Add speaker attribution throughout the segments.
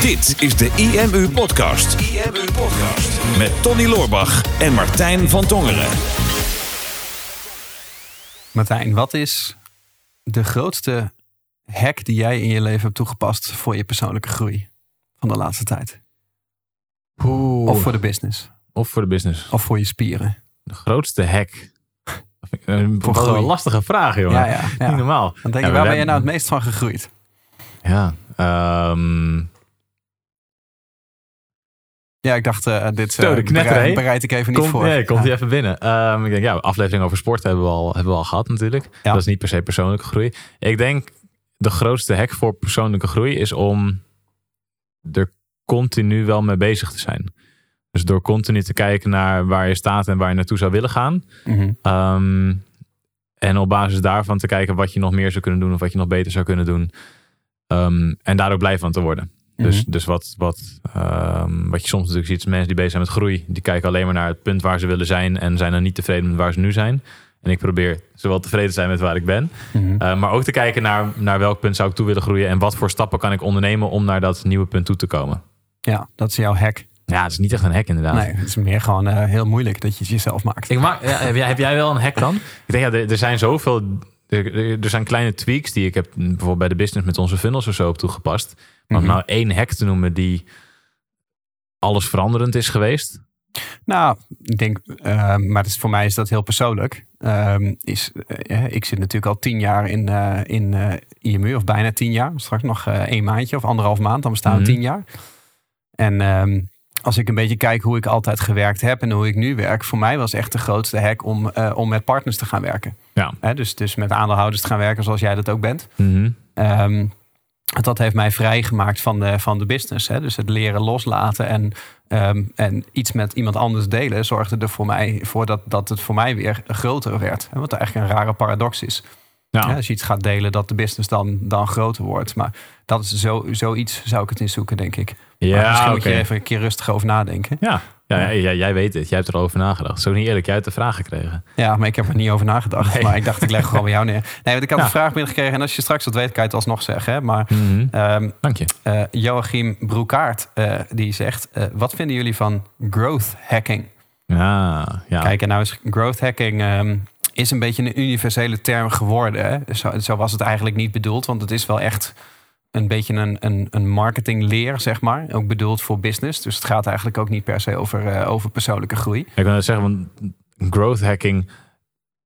Speaker 1: Dit is de IMU Podcast. IMU Podcast. Met Tony Loorbach en Martijn van Tongeren.
Speaker 2: Martijn, wat is de grootste hack die jij in je leven hebt toegepast voor je persoonlijke groei van de laatste tijd?
Speaker 3: Oeh.
Speaker 2: Of voor de business?
Speaker 3: Of voor de business.
Speaker 2: Of voor je spieren?
Speaker 3: De grootste hack. Een lastige vraag, jongen.
Speaker 2: Ja, ja, ja.
Speaker 3: Niet normaal.
Speaker 2: Dan denk je,
Speaker 3: Ja,
Speaker 2: waar ben je nou het meest van gegroeid?
Speaker 3: Ja. ehm,
Speaker 2: Ja, ik dacht, eh, dit
Speaker 3: knetter,
Speaker 2: bereid, bereid ik even niet
Speaker 3: komt,
Speaker 2: voor.
Speaker 3: nee, komt
Speaker 2: Ja.
Speaker 3: hij even binnen. Ehm, ik denk, ja, aflevering over sport hebben we al, hebben we al gehad natuurlijk.
Speaker 2: Ja.
Speaker 3: Dat is niet per se persoonlijke groei. Ik denk, de grootste hack voor persoonlijke groei is om er continu wel mee bezig te zijn. Dus door continu te kijken naar waar je staat en waar je naartoe zou willen gaan.
Speaker 2: Mhm.
Speaker 3: Ehm, en op basis daarvan te kijken wat je nog meer zou kunnen doen of wat je nog beter zou kunnen doen. Ehm, en daar ook blij van te worden. Dus,
Speaker 2: Mhm.
Speaker 3: dus wat, wat, ehm, wat je soms natuurlijk ziet, mensen die bezig zijn met groei, die kijken alleen maar naar het punt waar ze willen zijn en zijn dan niet tevreden met waar ze nu zijn. En ik probeer zowel tevreden te zijn met waar ik ben,
Speaker 2: Mhm.
Speaker 3: eh, maar ook te kijken naar, naar welk punt zou ik toe willen groeien en wat voor stappen kan ik ondernemen om naar dat nieuwe punt toe te komen.
Speaker 2: Ja, dat is jouw hack.
Speaker 3: Ja, het is niet echt een hack inderdaad.
Speaker 2: Nee, het is meer gewoon eh, heel moeilijk dat je het jezelf maakt.
Speaker 3: Ik maak, ja, heb, jij, heb jij wel een hack dan? Ik denk, ja, er, er zijn zoveel. Er, er- zijn kleine tweaks die ik heb bijvoorbeeld bij de business met onze funnels of zo op toegepast. Maar om
Speaker 2: Mhm.
Speaker 3: nou één hack te noemen die alles veranderend is geweest.
Speaker 2: Nou, ik denk, eh, maar is, voor mij is dat heel persoonlijk. Ehm, is, eh, ik zit natuurlijk al tien jaar in, eh, in IMU, of bijna tien jaar. Straks nog één maandje of anderhalf maand, dan bestaan we
Speaker 3: Mhm.
Speaker 2: tien jaar. En ehm, als ik een beetje kijk hoe ik altijd gewerkt heb en hoe ik nu werk, voor mij was echt de grootste hack om, eh, om met partners te gaan werken.
Speaker 3: Ja.
Speaker 2: Hè, dus, dus met aandeelhouders te gaan werken zoals jij dat ook bent. Ehm, dat heeft mij vrijgemaakt van de, van de business. Hè? Dus het leren loslaten en, ehm, en iets met iemand anders delen zorgde er voor mij voor dat, dat het voor mij weer groter werd. Hè? Wat eigenlijk een rare paradox is.
Speaker 3: Ja.
Speaker 2: Als je iets gaat delen, dat de business dan, dan groter wordt. Maar dat is zo, zoiets zou ik het in zoeken, denk ik. Maar
Speaker 3: Ja,
Speaker 2: misschien moet je er even een keer rustig over nadenken.
Speaker 3: Ja. Ja, ja, jij weet het. Jij hebt erover nagedacht. Zo niet eerlijk. Jij hebt de vraag gekregen.
Speaker 2: Ja, maar ik heb er niet over nagedacht.
Speaker 3: Nee.
Speaker 2: Maar ik dacht, ik leg gewoon bij jou neer. Nee, want ik had
Speaker 3: Ja.
Speaker 2: een vraag binnengekregen. En als je straks wat weet, kan je het alsnog zeggen. Hè? Maar
Speaker 3: Mhm.
Speaker 2: ehm,
Speaker 3: Dank je.
Speaker 2: Eh, Joachim Broekaert eh, die zegt: eh, Wat vinden jullie van growth hacking?
Speaker 3: Ja, ja.
Speaker 2: Kijk, en nou is growth hacking ehm, is een beetje een universele term geworden. Zo, zo was het eigenlijk niet bedoeld, want het is wel echt een beetje een, een, een marketingleer, zeg maar. Ook bedoeld voor business. Dus het gaat eigenlijk ook niet per se over, eh, over persoonlijke groei.
Speaker 3: Ik wil zeggen, want growth hacking.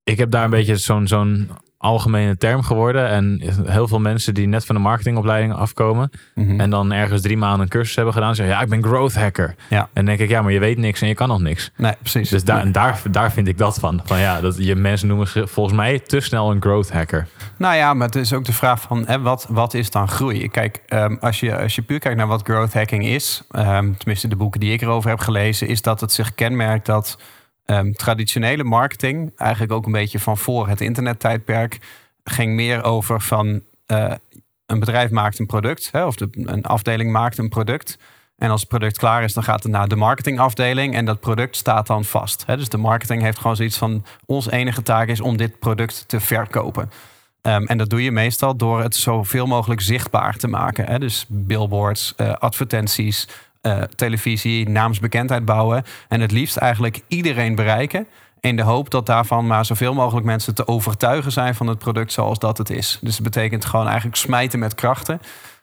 Speaker 3: Ik heb daar een beetje zo'n zo'n algemene term geworden. En heel veel mensen die net van de marketingopleiding afkomen.
Speaker 2: Mhm.
Speaker 3: En dan ergens drie maanden een cursus hebben gedaan. Zeggen, ja, ik ben growth hacker.
Speaker 2: Ja.
Speaker 3: En dan denk ik, ja, maar je weet niks en je kan nog niks.
Speaker 2: Nee, precies.
Speaker 3: Dus daar,
Speaker 2: Nee.
Speaker 3: daar, daar vind ik dat van. Van ja, dat je mensen noemen volgens mij te snel een growth hacker.
Speaker 2: Nou ja, maar het is ook de vraag van hè, wat, wat is dan groei? Kijk, ehm, als, je, als je puur kijkt naar wat growth hacking is, ehm, tenminste de boeken die ik erover heb gelezen, is dat het zich kenmerkt dat ehm, traditionele marketing, eigenlijk ook een beetje van voor het internettijdperk, ging meer over van eh, een bedrijf maakt een product, hè, of de, een afdeling maakt een product. En als het product klaar is, dan gaat het naar de marketingafdeling en dat product staat dan vast. Hè. Dus de marketing heeft gewoon zoiets van: ons enige taak is om dit product te verkopen. Ehm, en dat doe je meestal door het zoveel mogelijk zichtbaar te maken. Hè? Dus billboards, eh, advertenties, eh, televisie, naamsbekendheid bouwen. En het liefst eigenlijk iedereen bereiken. In de hoop dat daarvan maar zoveel mogelijk mensen te overtuigen zijn van het product zoals dat het is. Dus het betekent gewoon eigenlijk smijten met krachten.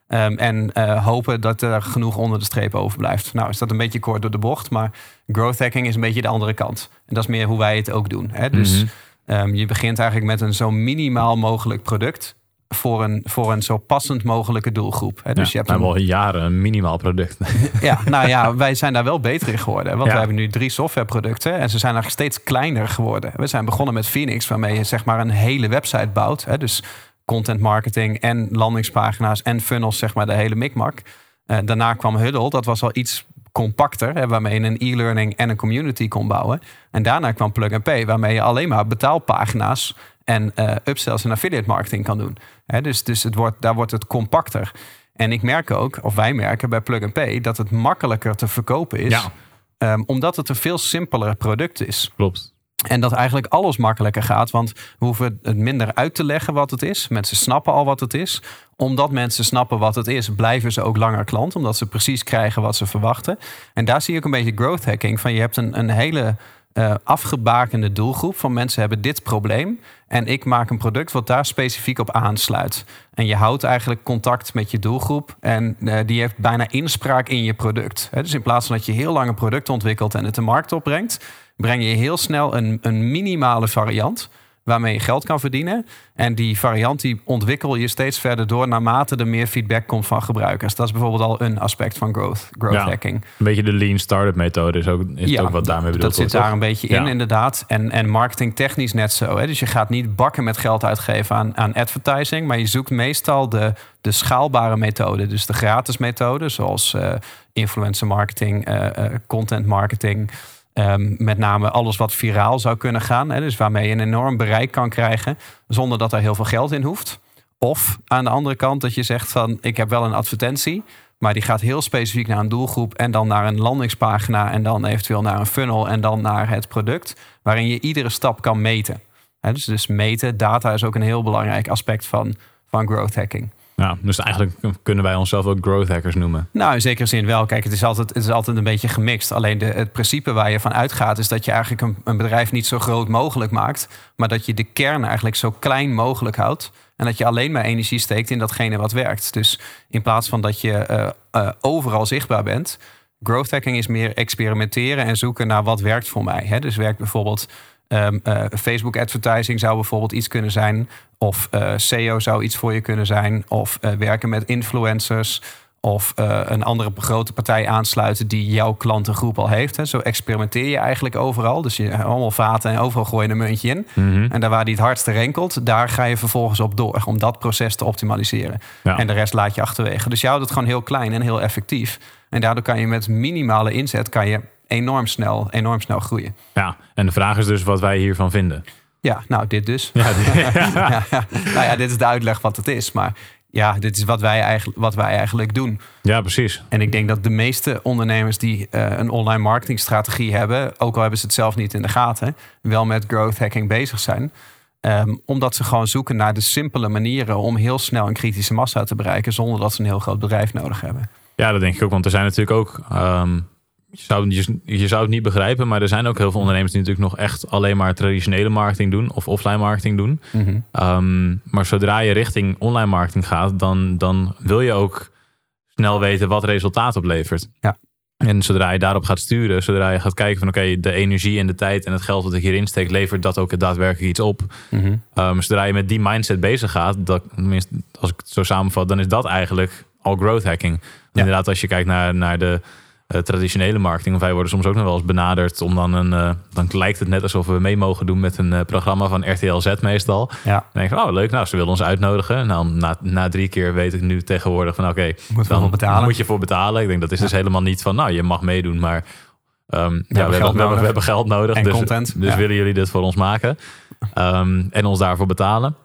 Speaker 2: Ehm, en eh, hopen dat er genoeg onder de streep overblijft. Nou, is dat een beetje kort door de bocht. Maar growth hacking is een beetje de andere kant. En dat is meer hoe wij het ook doen. Hè? Dus
Speaker 3: Mhm.
Speaker 2: Ehm, je begint eigenlijk met een zo minimaal mogelijk product voor een, voor een zo passend mogelijke doelgroep. Hè? Dus
Speaker 3: Ja,
Speaker 2: je hebt een,
Speaker 3: al jaren een minimaal product.
Speaker 2: ja, nou ja, wij zijn daar wel beter in geworden. Want
Speaker 3: Ja.
Speaker 2: we hebben nu drie softwareproducten en ze zijn eigenlijk steeds kleiner geworden. We zijn begonnen met Phoenix, waarmee je zeg maar een hele website bouwt. Hè? Dus content marketing en landingspagina's en funnels, zeg maar de hele mikmak. Eh, daarna kwam Huddle, dat was al iets compacter, hè, waarmee je een e-learning en een community kon bouwen. En daarna kwam Plug and Pay, waarmee je alleen maar betaalpagina's en eh, upsells en affiliate marketing kan doen. Dus dus het wordt, daar wordt het compacter. En ik merk ook, of wij merken bij Plug and Pay, dat het makkelijker te verkopen is.
Speaker 3: Ja.
Speaker 2: Ehm, omdat het een veel simpeler product is.
Speaker 3: Klopt.
Speaker 2: En dat eigenlijk alles makkelijker gaat, want we hoeven het minder uit te leggen wat het is. Mensen snappen al wat het is. Omdat mensen snappen wat het is, blijven ze ook langer klant, omdat ze precies krijgen wat ze verwachten. En daar zie ook een beetje growth hacking. Van je hebt een, een hele uh, afgebakende doelgroep van mensen hebben dit probleem. En ik maak een product wat daar specifiek op aansluit. En je houdt eigenlijk contact met je doelgroep. En uh, die heeft bijna inspraak in je product. dus in plaats van dat je heel lang een product ontwikkelt en het de markt opbrengt, breng je heel snel een, een minimale variant waarmee je geld kan verdienen. En die variant die ontwikkel je steeds verder door naarmate er meer feedback komt van gebruikers. Dat is bijvoorbeeld al een aspect van growth, growth hacking.
Speaker 3: Een beetje de lean startup methode is ook, is
Speaker 2: ja,
Speaker 3: ook wat daarmee bedoeld
Speaker 2: Dat zit daar een beetje in, inderdaad. En, en marketing technisch net zo. Hè? Dus je gaat niet bakken met geld uitgeven aan, aan advertising, maar je zoekt meestal de, de schaalbare methode. Dus de gratis methode, zoals uh, influencer marketing, uh, uh, content marketing. Um, met name alles wat viraal zou kunnen gaan. Hè, dus waarmee je een enorm bereik kan krijgen zonder dat er heel veel geld in hoeft. Of aan de andere kant dat je zegt van ik heb wel een advertentie, maar die gaat heel specifiek naar een doelgroep en dan naar een landingspagina en dan eventueel naar een funnel en dan naar het product, waarin je iedere stap kan meten. Dus, dus meten, data is ook een heel belangrijk aspect van, van growth hacking.
Speaker 3: Ja, dus eigenlijk kunnen wij onszelf ook growth hackers noemen.
Speaker 2: Nou, in zekere zin wel. Kijk, het is altijd, het is altijd een beetje gemixt. Alleen de, het principe waar je van uitgaat is dat je eigenlijk een, een bedrijf niet zo groot mogelijk maakt, maar dat je de kern eigenlijk zo klein mogelijk houdt. En dat je alleen maar energie steekt in datgene wat werkt. Dus in plaats van dat je uh, uh, overal zichtbaar bent, growth hacking is meer experimenteren en zoeken naar wat werkt voor mij. Hè? Dus werkt bijvoorbeeld Um, uh, Facebook advertising zou bijvoorbeeld iets kunnen zijn. Of uh, SEO zou iets voor je kunnen zijn. Of uh, werken met influencers. Of een andere grote partij aansluiten die jouw klantengroep al heeft. Hè. Zo experimenteer je eigenlijk overal. Dus je allemaal vaten en overal gooi je een muntje in. Mm -hmm. En daar waar die het hardste renkelt, daar ga je vervolgens op door. Om dat proces te optimaliseren. Ja. En de rest laat je achterwege. Dus je houdt het gewoon heel klein en heel effectief. En daardoor kan je met minimale inzet kan je enorm snel, enorm snel groeien.
Speaker 3: Ja, en de vraag is dus wat wij hiervan vinden.
Speaker 2: Ja, nou, dit dus. Ja, ja. ja, Nou ja, dit is de uitleg wat het is. Maar ja, dit is wat wij eigenlijk, wat wij eigenlijk doen.
Speaker 3: Ja, precies.
Speaker 2: En ik denk dat de meeste ondernemers die uh, een online marketingstrategie hebben, ook al hebben ze het zelf niet in de gaten, wel met growth hacking bezig zijn. Um, omdat ze gewoon zoeken naar de simpele manieren om heel snel een kritische massa te bereiken, zonder dat ze een heel groot bedrijf nodig hebben.
Speaker 3: Ja, dat denk ik ook. Want er zijn natuurlijk ook um, je zou, je, je, zou het niet begrijpen, maar er zijn ook heel veel ondernemers die natuurlijk nog echt alleen maar traditionele marketing doen of offline marketing doen. Mm -hmm. um, maar zodra je richting online marketing gaat, dan, dan wil je ook snel weten wat resultaat oplevert.
Speaker 2: Ja.
Speaker 3: En zodra je daarop gaat sturen, zodra je gaat kijken van oké, de energie en de tijd en het geld dat ik hierin steek, levert dat ook daadwerkelijk iets op. Mm -hmm. um, zodra je met die mindset bezig gaat, dat, tenminste, als ik het zo samenvat, dan is dat eigenlijk al growth hacking. Ja. Inderdaad, als je kijkt naar, naar de uh, traditionele marketing. Of wij worden soms ook nog wel eens benaderd om dan een. Uh, dan lijkt het net alsof we mee mogen doen met een uh, programma van RTL Z meestal.
Speaker 2: Ja.
Speaker 3: Dan denk ik, oh leuk, nou, ze willen ons uitnodigen. Nou, na, na drie keer weet ik nu tegenwoordig van oké, okay, dan
Speaker 2: betalen.
Speaker 3: moet je voor betalen. Ik denk dat is ja. dus helemaal niet van, nou, je mag meedoen, maar. Um, we, ja, hebben we, hebben, we, hebben geld nodig.
Speaker 2: En
Speaker 3: dus
Speaker 2: content.
Speaker 3: dus willen jullie dit voor ons maken um, en ons daarvoor betalen?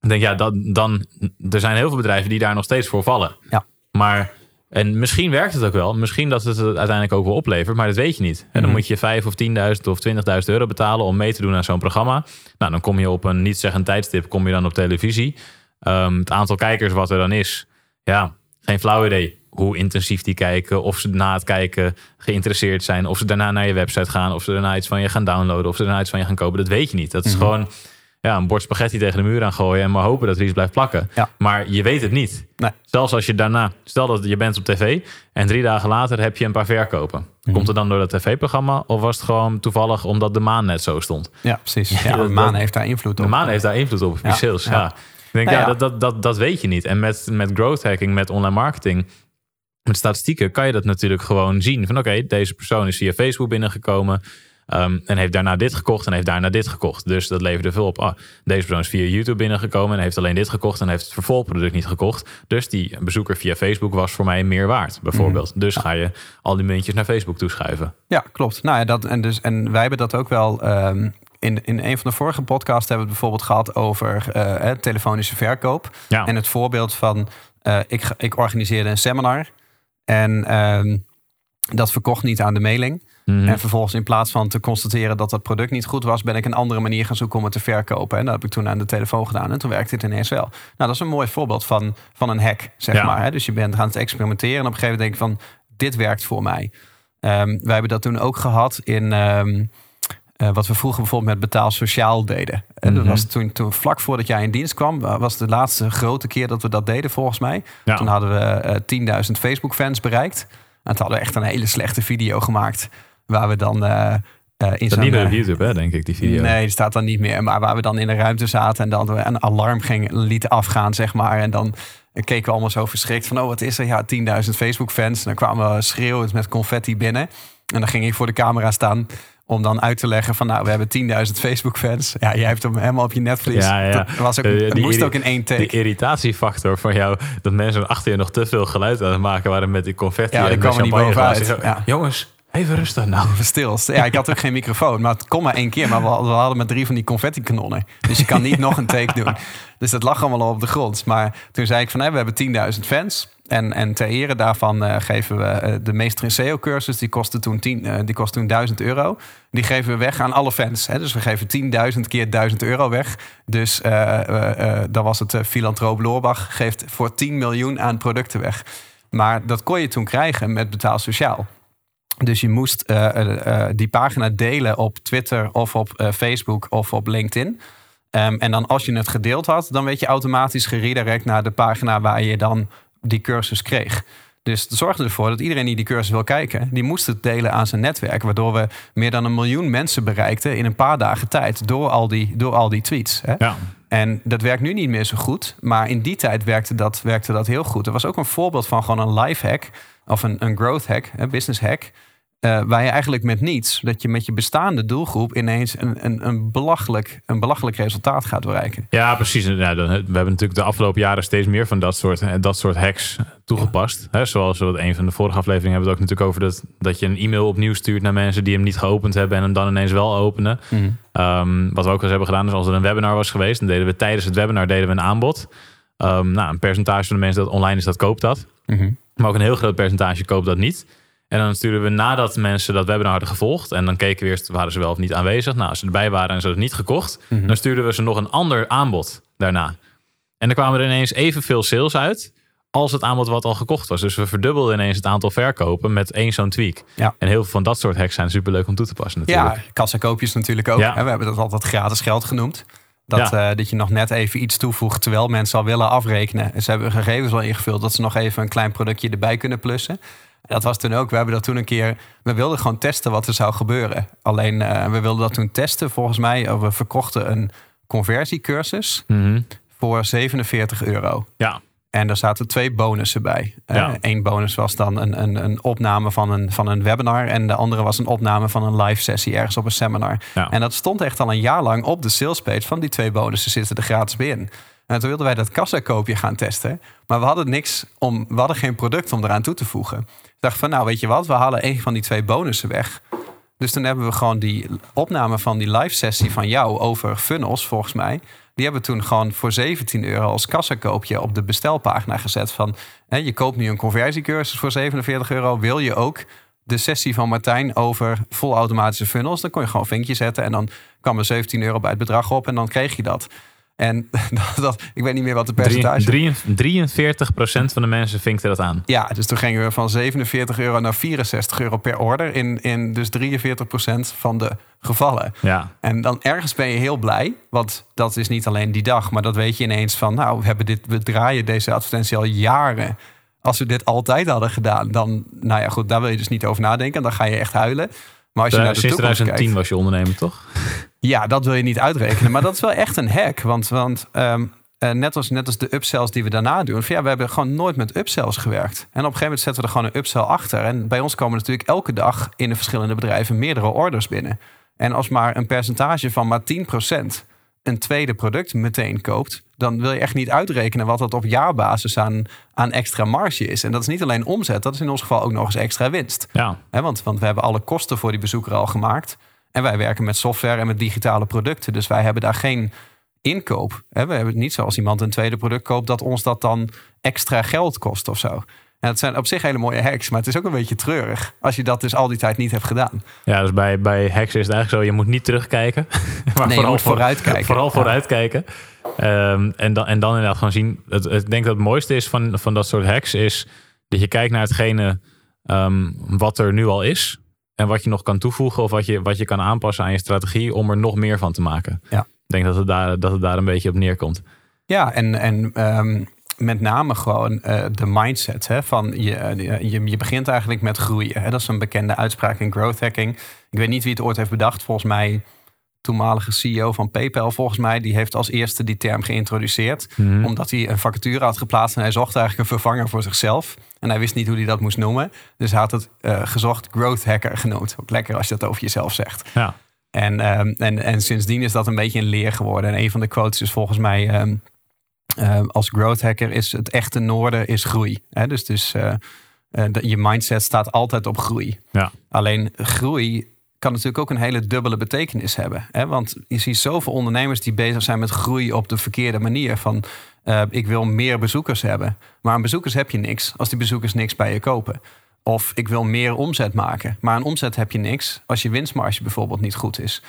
Speaker 3: Ik denk, ja, dat, dan. Er zijn heel veel bedrijven die daar nog steeds voor vallen.
Speaker 2: Ja.
Speaker 3: Maar en misschien werkt het ook wel. Misschien dat het het uiteindelijk ook wel oplevert, maar dat weet je niet. En dan
Speaker 2: Mhm.
Speaker 3: moet je 5 of 10.000 of 20.000 euro betalen om mee te doen aan zo'n programma. Nou, dan kom je op een niet zeggend tijdstip, kom je dan op televisie. Um, het aantal kijkers wat er dan is, ja, geen flauw idee hoe intensief die kijken, of ze na het kijken geïnteresseerd zijn, of ze daarna naar je website gaan, of ze daarna iets van je gaan downloaden, of ze daarna iets van je gaan kopen. Dat weet je niet. Dat is
Speaker 2: Mhm.
Speaker 3: gewoon ja, een bord spaghetti tegen de muur aan gooien en maar hopen dat er iets blijft plakken.
Speaker 2: Ja.
Speaker 3: Maar je weet het niet.
Speaker 2: Nee.
Speaker 3: Zelfs als je daarna, stel dat je bent op tv en drie dagen later heb je een paar verkopen.
Speaker 2: Mhm.
Speaker 3: Komt het dan door dat tv-programma of was het gewoon toevallig omdat de maan net zo stond?
Speaker 2: Ja, precies. Ja, de maan heeft daar invloed op.
Speaker 3: De maan heeft daar invloed op, op
Speaker 2: Ja,
Speaker 3: sales. Ja.
Speaker 2: ja.
Speaker 3: Ik denk,
Speaker 2: Nou
Speaker 3: ja,
Speaker 2: ja.
Speaker 3: Dat, dat, dat, dat weet je niet. En met, met growth hacking, met online marketing, met statistieken kan je dat natuurlijk gewoon zien. Van oké, deze persoon is via Facebook binnengekomen. Ehm, en heeft daarna dit gekocht en heeft daarna dit gekocht. Dus dat leverde veel op. Ah, deze persoon is via YouTube binnengekomen en heeft alleen dit gekocht en heeft het vervolgproduct niet gekocht. Dus die bezoeker via Facebook was voor mij meer waard, bijvoorbeeld.
Speaker 2: Mhm.
Speaker 3: Dus ga je al die muntjes naar Facebook toeschuiven.
Speaker 2: Ja, klopt. Nou ja, dat, en, dus, en wij hebben dat ook wel. ehm, in, in een van de vorige podcasts hebben we het bijvoorbeeld gehad over eh, telefonische verkoop.
Speaker 3: Ja.
Speaker 2: En het voorbeeld van: eh, ik, ik organiseerde een seminar. En ehm, Dat verkocht niet aan de mailing.
Speaker 3: Mhm.
Speaker 2: En vervolgens in plaats van te constateren dat dat product niet goed was, ben ik een andere manier gaan zoeken om het te verkopen. En dat heb ik toen aan de telefoon gedaan. En toen werkte het ineens wel. Nou, dat is een mooi voorbeeld van, van een hack, zeg
Speaker 3: Ja.
Speaker 2: maar. Hè? Dus je bent gaan het experimenteren. En op een gegeven moment denk ik van, dit werkt voor mij. Ehm, wij hebben dat toen ook gehad in ehm, eh, wat we vroeger bijvoorbeeld met betaal sociaal deden. En dat
Speaker 3: Mhm.
Speaker 2: was toen, toen vlak voordat jij in dienst kwam, wa- was de laatste grote keer dat we dat deden volgens mij.
Speaker 3: Ja.
Speaker 2: Toen hadden we eh 10.000 Facebook fans bereikt. En toen hadden we echt een hele slechte video gemaakt. Waar we dan eh, eh, in zo'n...
Speaker 3: niet meer
Speaker 2: eh,
Speaker 3: op YouTube, hè, denk ik, die video.
Speaker 2: Nee, die staat dan niet meer. Maar waar we dan in de ruimte zaten en dan we een alarm ging, lieten afgaan, zeg maar. En dan keken we allemaal zo verschrikt van, oh, wat is er? Ja, 10.000 Facebook-fans. En dan kwamen we schreeuwend met confetti binnen. En dan ging ik voor de camera staan om dan uit te leggen van, nou, we hebben 10.000 Facebook-fans. Ja, jij hebt hem helemaal op je netvlies.
Speaker 3: Ja, ja.
Speaker 2: Dat was ook,
Speaker 3: die
Speaker 2: moest ook in één take.
Speaker 3: Die irritatiefactor van jou, dat mensen achter je nog te veel geluid aan het maken waren met die confetti.
Speaker 2: Ja, daar er niet bovenuit. Ja.
Speaker 3: Jongens, even rustig nou.
Speaker 2: Even. Ja, ik had ook geen microfoon, maar het kon maar één keer. Maar we hadden, maar drie van die confetti-kanonnen. Dus je kan niet nog een take doen. Dus dat lag allemaal al op de grond. Maar toen zei ik van, hé, we hebben 10.000 fans. En, en ter ere daarvan eh, geven we eh, de Meester in SEO-cursus. Die kostte toen, 10, eh, die toen 1000 euro. Die geven we weg aan alle fans. Hè? Dus we geven 10.000 keer 1000 euro weg. Dus dan was het filantroop Loorbach. Geeft voor 10 miljoen aan producten weg. Maar dat kon je toen krijgen met betaal sociaal. Dus je moest eh, eh, eh, die pagina delen op Twitter of op Facebook of op LinkedIn. Ehm, en dan als je het gedeeld had, dan werd je automatisch geredirect naar de pagina waar je dan die cursus kreeg. Dus het zorgde ervoor dat iedereen die die cursus wil kijken, die moest het delen aan zijn netwerk. Waardoor we meer dan een miljoen mensen bereikten in een paar dagen tijd door al die, door al die tweets. Hè?
Speaker 3: Ja,
Speaker 2: En dat werkt nu niet meer zo goed. Maar in die tijd werkte dat, werkte dat heel goed. Er was ook een voorbeeld van gewoon een life hack. Of een, een growth hack, een business hack. Eh, waar je eigenlijk met niets, dat je met je bestaande doelgroep ineens een, een, een, belachelijk, een belachelijk resultaat gaat bereiken.
Speaker 3: ja precies. Ja, dan- we hebben natuurlijk de afgelopen jaren steeds meer van dat soort, eh, dat soort hacks toegepast. Hè, zoals we een van de vorige afleveringen hebben we het ook natuurlijk over dat, dat je een e-mail opnieuw stuurt naar mensen die hem niet geopend hebben en hem dan ineens wel openen. Ehm, wat we ook eens hebben gedaan is als er een webinar was geweest, dan deden we tijdens het webinar deden we een aanbod. Ehm, nou, een percentage van de mensen dat online is, dat koopt dat.
Speaker 2: Mhm.
Speaker 3: Maar ook een heel groot percentage koopt dat niet. En dan sturen we nadat mensen dat webinar hadden gevolgd. En dan keken we eerst, waren ze wel of niet aanwezig. Nou, als ze erbij waren en ze hadden het niet gekocht.
Speaker 2: Mhm.
Speaker 3: Dan stuurden we ze nog een ander aanbod daarna. En dan kwamen er ineens evenveel sales uit. Als het aanbod wat al gekocht was. Dus we verdubbelden ineens het aantal verkopen met één zo'n tweak.
Speaker 2: Ja.
Speaker 3: En heel veel van dat soort hacks zijn superleuk om toe te passen natuurlijk.
Speaker 2: Ja, kassakoopjes natuurlijk ook.
Speaker 3: Ja.
Speaker 2: We hebben dat altijd gratis geld genoemd. Dat,
Speaker 3: Ja.
Speaker 2: eh, dat je nog net even iets toevoegt terwijl mensen al willen afrekenen. En ze hebben gegevens al ingevuld dat ze nog even een klein productje erbij kunnen plussen. Dat was toen ook, we hebben dat toen een keer, we wilden gewoon testen wat er zou gebeuren. Alleen eh, we wilden dat toen testen volgens mij. We verkochten een conversiecursus
Speaker 3: Mhm.
Speaker 2: voor 47 euro.
Speaker 3: ja.
Speaker 2: En daar zaten twee bonussen bij.
Speaker 3: Ja.
Speaker 2: Eén bonus was dan een, een, een opname van een, van een webinar. En de andere was een opname van een live sessie ergens op een seminar.
Speaker 3: Ja.
Speaker 2: En dat stond echt al een jaar lang op de salespage van die twee bonussen zitten er gratis bij in. En toen wilden wij dat kassakoopje gaan testen. Maar we hadden niks om, we hadden geen product om eraan toe te voegen. Ik dacht van, nou weet je wat, we halen een van die twee bonussen weg. Dus toen hebben we gewoon die opname van die live sessie van jou over funnels, volgens mij. Die hebben we toen gewoon voor 17 euro als kassakoopje op de bestelpagina gezet. Van hè, je koopt nu een conversiecursus voor 47 euro. Wil je ook de sessie van Martijn over volautomatische funnels? Dan kon je gewoon een vinkje zetten en dan kwam er 17 euro bij het bedrag op en dan kreeg je dat. En dat, dat, ik weet niet meer wat de percentage...
Speaker 3: 43% van de mensen vinkten dat aan.
Speaker 2: Ja, dus toen gingen we van 47 euro naar 64 euro per order. In, in dus 43% van de gevallen.
Speaker 3: Ja.
Speaker 2: En dan ergens ben je heel blij. Want dat is niet alleen die dag. Maar dat weet je ineens van... Nou, we, hebben dit, we draaien deze advertentie al jaren. Als we dit altijd hadden gedaan, dan... Nou ja, goed, daar wil je dus niet over nadenken. Dan ga je echt huilen. Maar als je naar de
Speaker 3: Sinds
Speaker 2: toekomst
Speaker 3: 2010
Speaker 2: kijkt...
Speaker 3: was je ondernemer, toch?
Speaker 2: Ja, dat wil je niet uitrekenen. Maar dat is wel echt een hack. Want, want ehm, eh, net, als, net als de upsells die we daarna doen. Van ja, we hebben gewoon nooit met upsells gewerkt. En op een gegeven moment zetten we er gewoon een upsell achter. En bij ons komen natuurlijk elke dag in de verschillende bedrijven meerdere orders binnen. En als maar een percentage van maar 10% een tweede product meteen koopt, dan wil je echt niet uitrekenen wat dat op jaarbasis aan, aan extra marge is. En dat is niet alleen omzet, dat is in ons geval ook nog eens extra winst.
Speaker 3: Ja.
Speaker 2: Want, want we hebben alle kosten voor die bezoeker al gemaakt. En wij werken met software en met digitale producten. Dus wij hebben daar geen inkoop. Hè, we hebben het niet zoals iemand een tweede product koopt... dat ons dat dan extra geld kost of zo. En het zijn op zich hele mooie hacks, maar het is ook een beetje treurig als je dat dus al die tijd niet hebt gedaan.
Speaker 3: Ja, dus bij, bij hacks is het eigenlijk zo, je moet niet terugkijken.
Speaker 2: maar nee, vooral vooruitkijken.
Speaker 3: Vooral vooruitkijken. Um, en, dan, en dan inderdaad gewoon zien. Het, ik denk dat het mooiste is van, van dat soort hacks is dat je kijkt naar hetgene um, wat er nu al is. En wat je nog kan toevoegen of wat je, wat je kan aanpassen aan je strategie om er nog meer van te maken.
Speaker 2: Ja.
Speaker 3: Ik denk dat het daar, dat het daar een beetje op neerkomt.
Speaker 2: Ja, en, en um, met name gewoon uh, de mindset. Hè, van je, je, je begint eigenlijk met groeien. Hè. Dat is een bekende uitspraak in growth hacking. Ik weet niet wie het ooit heeft bedacht. Volgens mij toenmalige CEO van PayPal, volgens mij, die heeft als eerste die term geïntroduceerd. Mm Omdat hij een vacature had geplaatst en hij zocht eigenlijk een vervanger voor zichzelf. En hij wist niet hoe hij dat moest noemen. Dus hij had het uh, gezocht growth hacker genoemd. Ook lekker als je dat over jezelf zegt.
Speaker 3: Ja.
Speaker 2: En, um, en, en sindsdien is dat een beetje een leer geworden. En een van de quotes is volgens mij... Um, uh, als growth hacker is het echte noorden is groei. Hè? Dus, dus uh, je mindset staat altijd op groei.
Speaker 3: Ja.
Speaker 2: Alleen groei kan natuurlijk ook een hele dubbele betekenis hebben. Hè? Want je ziet zoveel ondernemers die bezig zijn met groei op de verkeerde manier. Van uh, ik wil meer bezoekers hebben. Maar aan bezoekers heb je niks als die bezoekers niks bij je kopen. Of ik wil meer omzet maken. Maar aan omzet heb je niks als je winstmarge bijvoorbeeld niet goed is.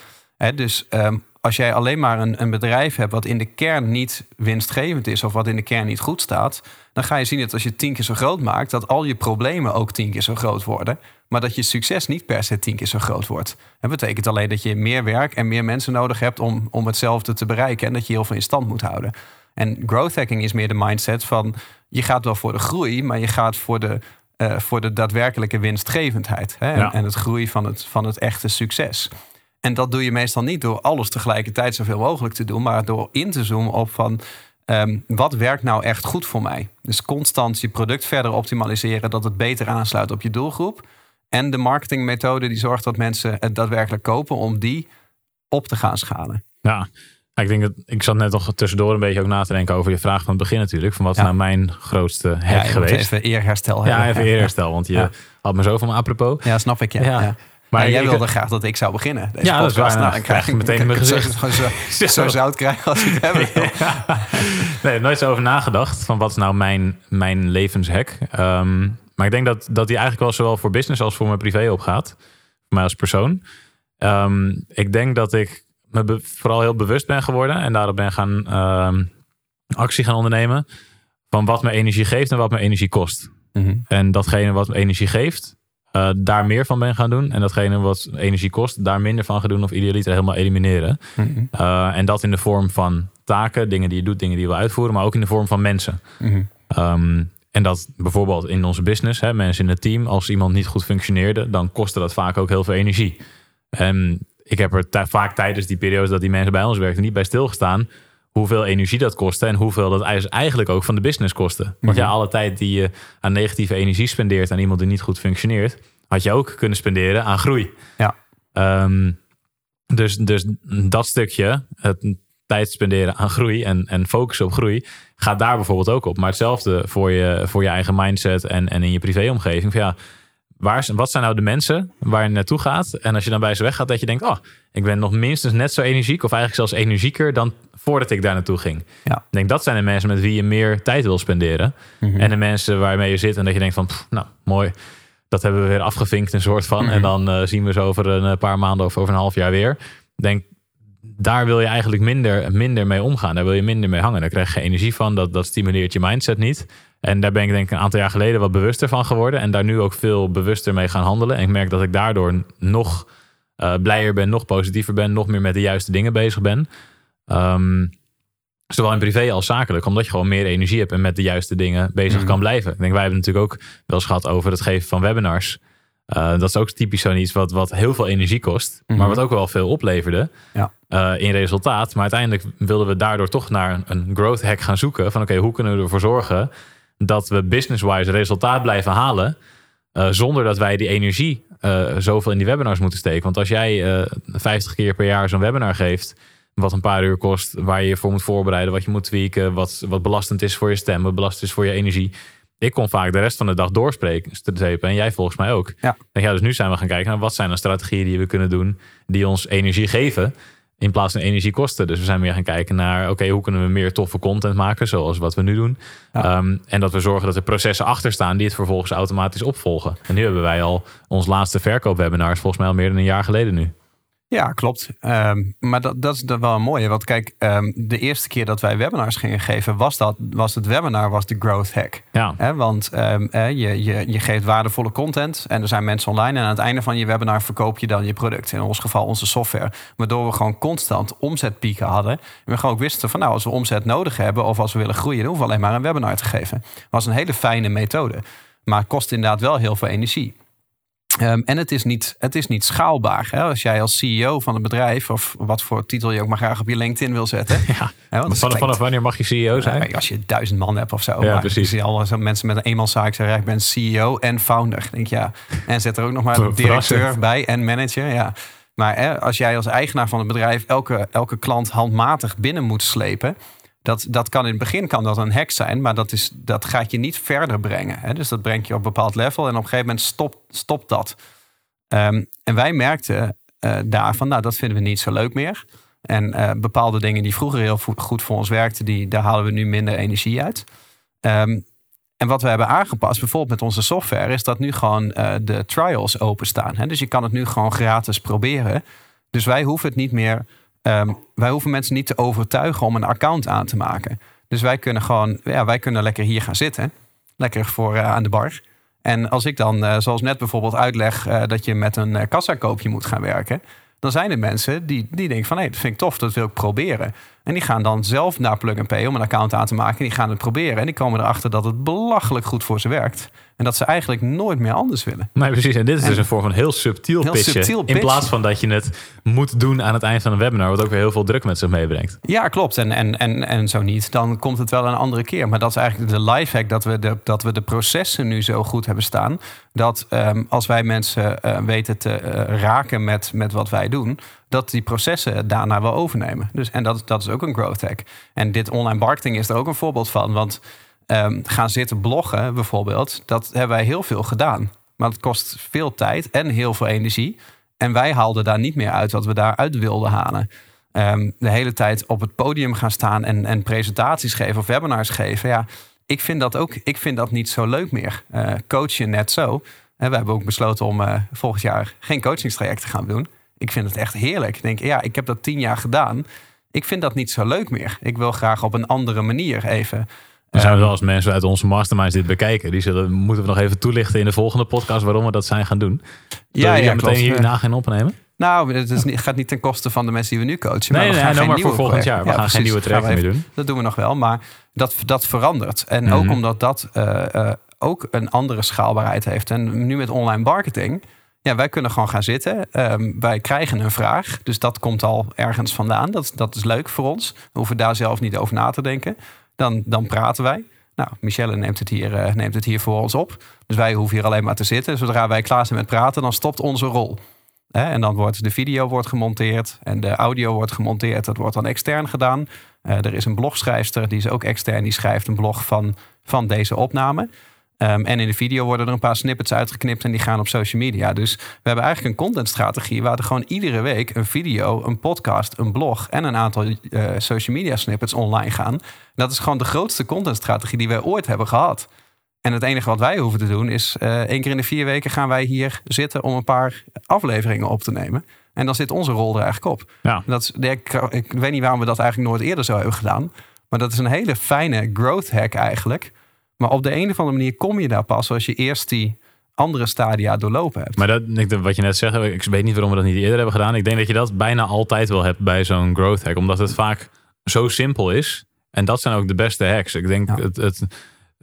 Speaker 2: Dus um, als jij alleen maar een, een bedrijf hebt wat in de kern niet winstgevend is of wat in de kern niet goed staat, dan ga je zien dat als je tien keer zo groot maakt, dat al je problemen ook tien keer zo groot worden. Maar dat je succes niet per se tien keer zo groot wordt. Dat betekent alleen dat je meer werk en meer mensen nodig hebt om, om hetzelfde te bereiken. En dat je heel veel in stand moet houden. En growth hacking is meer de mindset van je gaat wel voor de groei, maar je gaat voor de, uh, voor de daadwerkelijke winstgevendheid. Hè?
Speaker 3: Ja.
Speaker 2: En het groei van het, van het echte succes. En dat doe je meestal niet door alles tegelijkertijd zoveel mogelijk te doen, maar door in te zoomen op van um, wat werkt nou echt goed voor mij. Dus constant je product verder optimaliseren, dat het beter aansluit op je doelgroep. En de marketingmethode die zorgt dat mensen het daadwerkelijk kopen om die op te gaan schalen.
Speaker 3: Ja, ik denk dat ik zat net nog tussendoor een beetje ook na te denken over je vraag van het begin natuurlijk. Van wat is
Speaker 2: Ja.
Speaker 3: nou mijn grootste hack
Speaker 2: Ja,
Speaker 3: geweest?
Speaker 2: Even eerherstel
Speaker 3: ja, even eerherstel, want je
Speaker 2: Ja.
Speaker 3: had me zo van apropos.
Speaker 2: Ja, snap ik. Ja.
Speaker 3: Ja.
Speaker 2: ja.
Speaker 3: Maar
Speaker 2: jij
Speaker 3: ik-
Speaker 2: wilde graag dat ik zou beginnen. Deze
Speaker 3: Ja, dat is waar.
Speaker 2: Nou, dan krijg
Speaker 3: je meteen in mijn
Speaker 2: ik
Speaker 3: gezicht.
Speaker 2: Zo, zo, zo zout krijgen als ik het heb.
Speaker 3: Nee, nooit zo over nagedacht van wat is nou mijn, mijn levenshack. Ehm, maar ik denk dat, dat die eigenlijk wel zowel voor business als voor mijn privé opgaat. Voor mij als persoon. Ehm, ik denk dat ik me vooral heel bewust ben geworden. En daarop ben gaan ehm, actie gaan ondernemen. Van wat me energie geeft en wat me energie kost.
Speaker 2: Mhm.
Speaker 3: En datgene wat me energie geeft, eh, daar meer van ben gaan doen. En datgene wat energie kost, daar minder van gaan doen. Of idealiter helemaal elimineren.
Speaker 2: Mhm.
Speaker 3: Uh, en dat in de vorm van taken, dingen die je doet, dingen die je wil uitvoeren, maar ook in de vorm van mensen.
Speaker 2: Mhm.
Speaker 3: Um, en dat bijvoorbeeld in onze business, hè, mensen in het team, als iemand niet goed functioneerde, dan kostte dat vaak ook heel veel energie. En ik heb er vaak tijdens die periodes dat die mensen bij ons werkten niet bij stilgestaan hoeveel energie dat kostte en hoeveel dat eigenlijk ook van de business kostte. Want ja,
Speaker 2: Mhm.
Speaker 3: alle tijd die je aan negatieve energie spendeert aan iemand die niet goed functioneert, had je ook kunnen spenderen aan groei.
Speaker 2: Ja.
Speaker 3: Ehm, dus, dus dat stukje, het tijd spenderen aan groei en, en focussen op groei, gaat daar bijvoorbeeld ook op. Maar hetzelfde voor je, voor je eigen mindset en, en in je privéomgeving. Van ja, waar, wat zijn nou de mensen waar je naartoe gaat? En als je dan bij ze weggaat, dat je denkt, oh, ik ben nog minstens net zo energiek, of eigenlijk zelfs energieker dan voordat ik daar naartoe ging.
Speaker 2: Ja.
Speaker 3: Ik denk, dat zijn de mensen met wie je meer tijd wil spenderen.
Speaker 2: Mhm.
Speaker 3: En de mensen waarmee je zit en dat je denkt van, pff, nou, mooi. Dat hebben we weer afgevinkt, een soort van.
Speaker 2: Mhm.
Speaker 3: En dan eh, zien we ze over een eh, paar maanden of over een half jaar weer. Denk, daar wil je eigenlijk minder, minder mee omgaan. Daar wil je minder mee hangen. Daar krijg je energie van. Dat, dat stimuleert je mindset niet. En daar ben ik denk ik een aantal jaar geleden wat bewuster van geworden. En daar nu ook veel bewuster mee gaan handelen. En ik merk dat ik daardoor nog eh, blijer ben, nog positiever ben, nog meer met de juiste dingen bezig ben. Ehm, zowel in privé als zakelijk, omdat je gewoon meer energie hebt en met de juiste dingen bezig
Speaker 2: Mhm.
Speaker 3: kan blijven. Ik denk, wij hebben natuurlijk ook wel eens gehad over het geven van webinars. Eh, dat is ook typisch zo'n iets wat, wat heel veel energie kost,
Speaker 2: Mhm.
Speaker 3: maar wat ook wel veel opleverde
Speaker 2: Ja.
Speaker 3: eh, in resultaat. Maar uiteindelijk wilden we daardoor toch naar een, een growth hack gaan zoeken. Van oké, hoe kunnen we ervoor zorgen dat we business-wise resultaat blijven halen. eh, zonder dat wij die energie zoveel in die webinars moeten steken. Want als jij eh 50 keer per jaar zo'n webinar geeft, wat een paar uur kost, waar je je voor moet voorbereiden, wat je moet tweaken, wat, wat belastend is voor je stem, wat belastend is voor je energie. Ik kon vaak de rest van de dag doorspreken, strepen, en jij volgens mij ook.
Speaker 2: Ja.
Speaker 3: En ja, dus nu zijn we gaan kijken naar wat zijn de strategieën die we kunnen doen, die ons energie geven. in plaats van energiekosten. Dus we zijn meer gaan kijken naar, oké, hoe kunnen we meer toffe content maken, zoals wat we nu doen.
Speaker 2: Ja.
Speaker 3: Ehm, en dat we zorgen dat er processen achter staan die het vervolgens automatisch opvolgen. En nu hebben wij al ons laatste verkoopwebinar, is volgens mij al meer dan een jaar geleden nu.
Speaker 2: Ja, klopt. Ehm, maar dat, dat is dan wel een mooie. Want kijk, ehm, de eerste keer dat wij webinars gingen geven, was, dat, was het webinar was de growth hack.
Speaker 3: Ja,
Speaker 2: want ehm, je, je, je geeft waardevolle content en er zijn mensen online. En aan het einde van je webinar verkoop je dan je product. In ons geval onze software. Waardoor we gewoon constant omzetpieken hadden. En we gewoon ook wisten van nou, als we omzet nodig hebben of als we willen groeien, dan hoeven we alleen maar een webinar te geven. was een hele fijne methode. Maar kost inderdaad wel heel veel energie. Ehm, en het is niet, het is niet schaalbaar. Hè? Als jij als CEO van een bedrijf, of wat voor titel je ook maar graag op je LinkedIn wil zetten.
Speaker 3: ja.
Speaker 2: Hè,
Speaker 3: vanaf, vanaf wanneer mag je CEO zijn?
Speaker 2: ja, als je duizend man hebt of zo.
Speaker 3: Ja,
Speaker 2: maar
Speaker 3: precies.
Speaker 2: Zie al zo mensen met een eenmanszaak zeggen, ik ben CEO en founder. Denk ja. En zet er ook nog maar
Speaker 3: Ver-
Speaker 2: directeur
Speaker 3: verrassend.
Speaker 2: bij en manager. Ja. Maar hè, als jij als eigenaar van het bedrijf elke, elke klant handmatig binnen moet slepen. Dat, dat kan in het begin kan dat een hack zijn, maar dat, is, dat gaat je niet verder brengen. Hè? Dus dat brengt je op een bepaald level en op een gegeven moment stopt stopt dat. Ehm, en wij merkten eh, daarvan, nou dat vinden we niet zo leuk meer. En eh, bepaalde dingen die vroeger heel goed voor ons werkten, die, daar halen we nu minder energie uit. Ehm, en wat we hebben aangepast, bijvoorbeeld met onze software, is dat nu gewoon eh, de trials openstaan. Hè? Dus je kan het nu gewoon gratis proberen. Dus wij hoeven het niet meer, ehm, wij hoeven mensen niet te overtuigen om een account aan te maken. Dus wij kunnen gewoon, ja, wij kunnen lekker hier gaan zitten. Lekker voor eh, aan de bar. En als ik dan, eh, zoals net bijvoorbeeld uitleg, eh, dat je met een kassakoopje moet gaan werken. Dan zijn er mensen die, die denken van hé, dat vind ik tof, dat wil ik proberen. En die gaan dan zelf naar Plug and Pay om een account aan te maken. En die gaan het proberen. En die komen erachter dat het belachelijk goed voor ze werkt. En dat ze eigenlijk nooit meer anders willen.
Speaker 3: Nee, precies. En dit is
Speaker 2: En-
Speaker 3: dus een vorm van heel subtiel
Speaker 2: Heel
Speaker 3: pitchen.
Speaker 2: subtiel
Speaker 3: In plaats van dat je het moet doen aan het eind van een webinar, wat ook weer heel veel druk met zich meebrengt.
Speaker 2: Ja, klopt. En, en, en, en zo niet, dan komt het wel een andere keer. Maar dat is eigenlijk de lifehack, dat we de, dat we de processen nu zo goed hebben staan. Dat ehm, als wij mensen eh, weten te eh, raken met, met wat wij doen, dat die processen daarna wel overnemen. Dus, en dat, dat is ook een growth hack. En dit online marketing is er ook een voorbeeld van. Want ehm, gaan zitten bloggen bijvoorbeeld, dat hebben wij heel veel gedaan. Maar het kost veel tijd en heel veel energie. En wij haalden daar niet meer uit wat we daaruit wilden halen. Ehm, de hele tijd op het podium gaan staan en, en presentaties geven of webinars geven. Ja, ik vind dat ook ik vind dat niet zo leuk meer. Eh coachen net zo. En we hebben ook besloten om eh, volgend jaar geen coachingstraject te gaan doen. Ik vind het echt heerlijk. Ik denk, ja, ik heb dat tien jaar gedaan. Ik vind dat niet zo leuk meer. Ik wil graag op een andere manier even.
Speaker 3: Er zijn wel als mensen uit onze masterminds dit bekijken. Die zullen, moeten we nog even toelichten in de volgende podcast waarom we dat zijn gaan doen. Ja, ja, meteen
Speaker 2: klopt.
Speaker 3: hierna gaan opnemen.
Speaker 2: Nou, het is niet, gaat niet ten koste van de mensen die we nu coachen.
Speaker 3: Nee,
Speaker 2: we
Speaker 3: nee,
Speaker 2: gaan
Speaker 3: nou
Speaker 2: geen
Speaker 3: maar voor volgend jaar. We gaan geen nieuwe
Speaker 2: we
Speaker 3: trajecten meer doen.
Speaker 2: Dat doen we nog wel, maar dat, dat verandert. En
Speaker 3: Mhm.
Speaker 2: ook omdat dat eh, eh, ook een andere schaalbaarheid heeft. En nu met online marketing, ja, wij kunnen gewoon gaan zitten. Ehm, wij krijgen een vraag, dus dat komt al ergens vandaan. Dat, dat is leuk voor ons. We hoeven daar zelf niet over na te denken. Dan, dan praten wij. Nou, Michelle neemt het, hier, eh, neemt het hier voor ons op. Dus wij hoeven hier alleen maar te zitten. Zodra wij klaar zijn met praten, dan stopt onze rol. En dan wordt de video wordt gemonteerd en de audio wordt gemonteerd. Dat wordt dan extern gedaan. Eh, er is een blogschrijfster, die is ook extern. Die schrijft een blog van, van deze opname. Ehm, en in de video worden er een paar snippets uitgeknipt en die gaan op social media. Dus we hebben eigenlijk een contentstrategie waar er gewoon iedere week een video, een podcast, een blog en een aantal eh, social media snippets online gaan. Dat is gewoon de grootste contentstrategie die wij ooit hebben gehad. En het enige wat wij hoeven te doen is eh één keer in de vier weken gaan wij hier zitten om een paar afleveringen op te nemen. En dan zit onze rol er eigenlijk op.
Speaker 3: Ja.
Speaker 2: Dat is, ik, ik weet niet waarom we dat eigenlijk nooit eerder zo hebben gedaan. Maar dat is een hele fijne growth hack eigenlijk. Maar op de een of andere manier kom je daar pas als je eerst die andere stadia doorlopen hebt.
Speaker 3: Maar dat, ik, wat je net zegt, ik weet niet waarom we dat niet eerder hebben gedaan. Ik denk dat je dat bijna altijd wel hebt bij zo'n growth hack. Omdat het vaak zo simpel is. En dat zijn ook de beste hacks. Ik denk,
Speaker 2: Ja.
Speaker 3: het, het,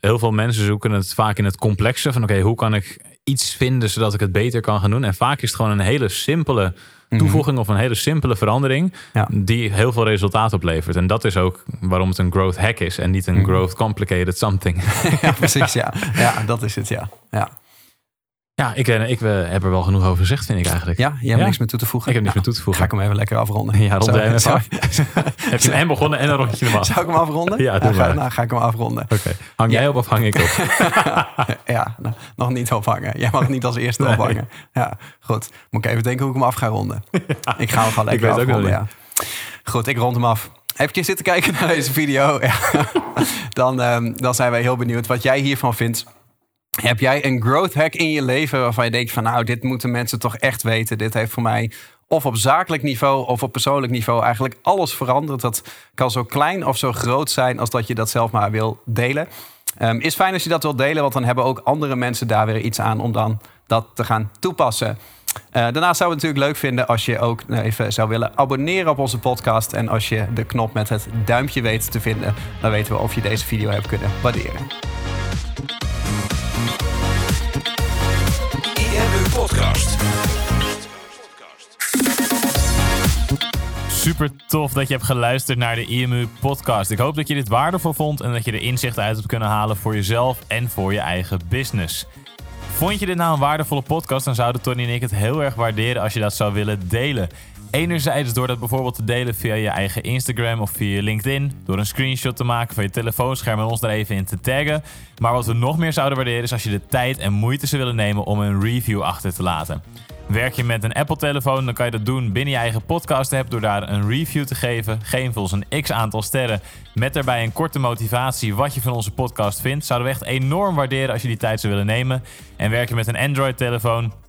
Speaker 3: heel veel mensen zoeken het vaak in het complexe. Van oké, hoe kan ik iets vinden zodat ik het beter kan gaan doen? En vaak is het gewoon een hele simpele toevoeging of een hele simpele verandering.
Speaker 2: Ja.
Speaker 3: Die heel veel resultaat oplevert. En dat is ook waarom het een growth hack is. En niet een growth complicated something.
Speaker 2: ja, precies. Ja. ja, dat is het. Ja, ja.
Speaker 3: Ja, ik, eh, ik eh, heb er wel genoeg over gezegd, vind ik eigenlijk.
Speaker 2: ja jij hebt
Speaker 3: Ja.
Speaker 2: niks meer toe te voegen.
Speaker 3: Ik heb niks
Speaker 2: Nou,
Speaker 3: meer toe te voegen.
Speaker 2: Ga ik hem even lekker afronden.
Speaker 3: Ja, rond even. Heb je hem begonnen en een rondje eraf?
Speaker 2: Zou ik hem afronden?
Speaker 3: Ja, doe
Speaker 2: Nou, ga,
Speaker 3: maar.
Speaker 2: nou, ga ik hem afronden.
Speaker 3: Oké. Hang jij op of hang ik op?
Speaker 2: ja, nou, nog niet ophangen. Jij mag niet als eerste
Speaker 3: Nee.
Speaker 2: ophangen. Ja, goed. Moet ik even denken hoe ik hem af ga ronden. Ik ga hem gewoon
Speaker 3: Ik
Speaker 2: lekker
Speaker 3: weet ook
Speaker 2: ja. Goed, ik rond hem af. Heb je zitten kijken naar deze video? Ja. Dan, ehm, dan zijn wij heel benieuwd wat jij hiervan vindt. Heb jij een growth hack in je leven waarvan je denkt van nou, dit moeten mensen toch echt weten. Dit heeft voor mij of op zakelijk niveau of op persoonlijk niveau eigenlijk alles veranderd. Dat kan zo klein of zo groot zijn als dat je dat zelf maar wil delen. Um, is fijn als je dat wilt delen, want dan hebben ook andere mensen daar weer iets aan om dan dat te gaan toepassen. Uh, daarnaast zouden we het natuurlijk leuk vinden als je ook even zou willen abonneren op onze podcast. En als je de knop met het duimpje weet te vinden, dan weten we of je deze video hebt kunnen waarderen.
Speaker 1: Podcast.
Speaker 3: Super tof dat je hebt geluisterd naar de IMU podcast. Ik hoop dat je dit waardevol vond en dat je er inzichten uit hebt kunnen halen voor jezelf en voor je eigen business. Vond je dit nou een waardevolle podcast, dan zouden Tony en ik het heel erg waarderen als je dat zou willen delen. Enerzijds door dat bijvoorbeeld te delen via je eigen Instagram of via LinkedIn. Door een screenshot te maken van je telefoonscherm en ons daar even in te taggen. Maar wat we nog meer zouden waarderen is als je de tijd en moeite zou willen nemen om een review achter te laten. Werk je met een Apple-telefoon, dan kan je dat doen binnen je eigen podcast-app door daar een review te geven. Geef volgens een x aantal sterren met daarbij een korte motivatie wat je van onze podcast vindt. Zouden we echt enorm waarderen als je die tijd zou willen nemen. En werk je met een Android-telefoon,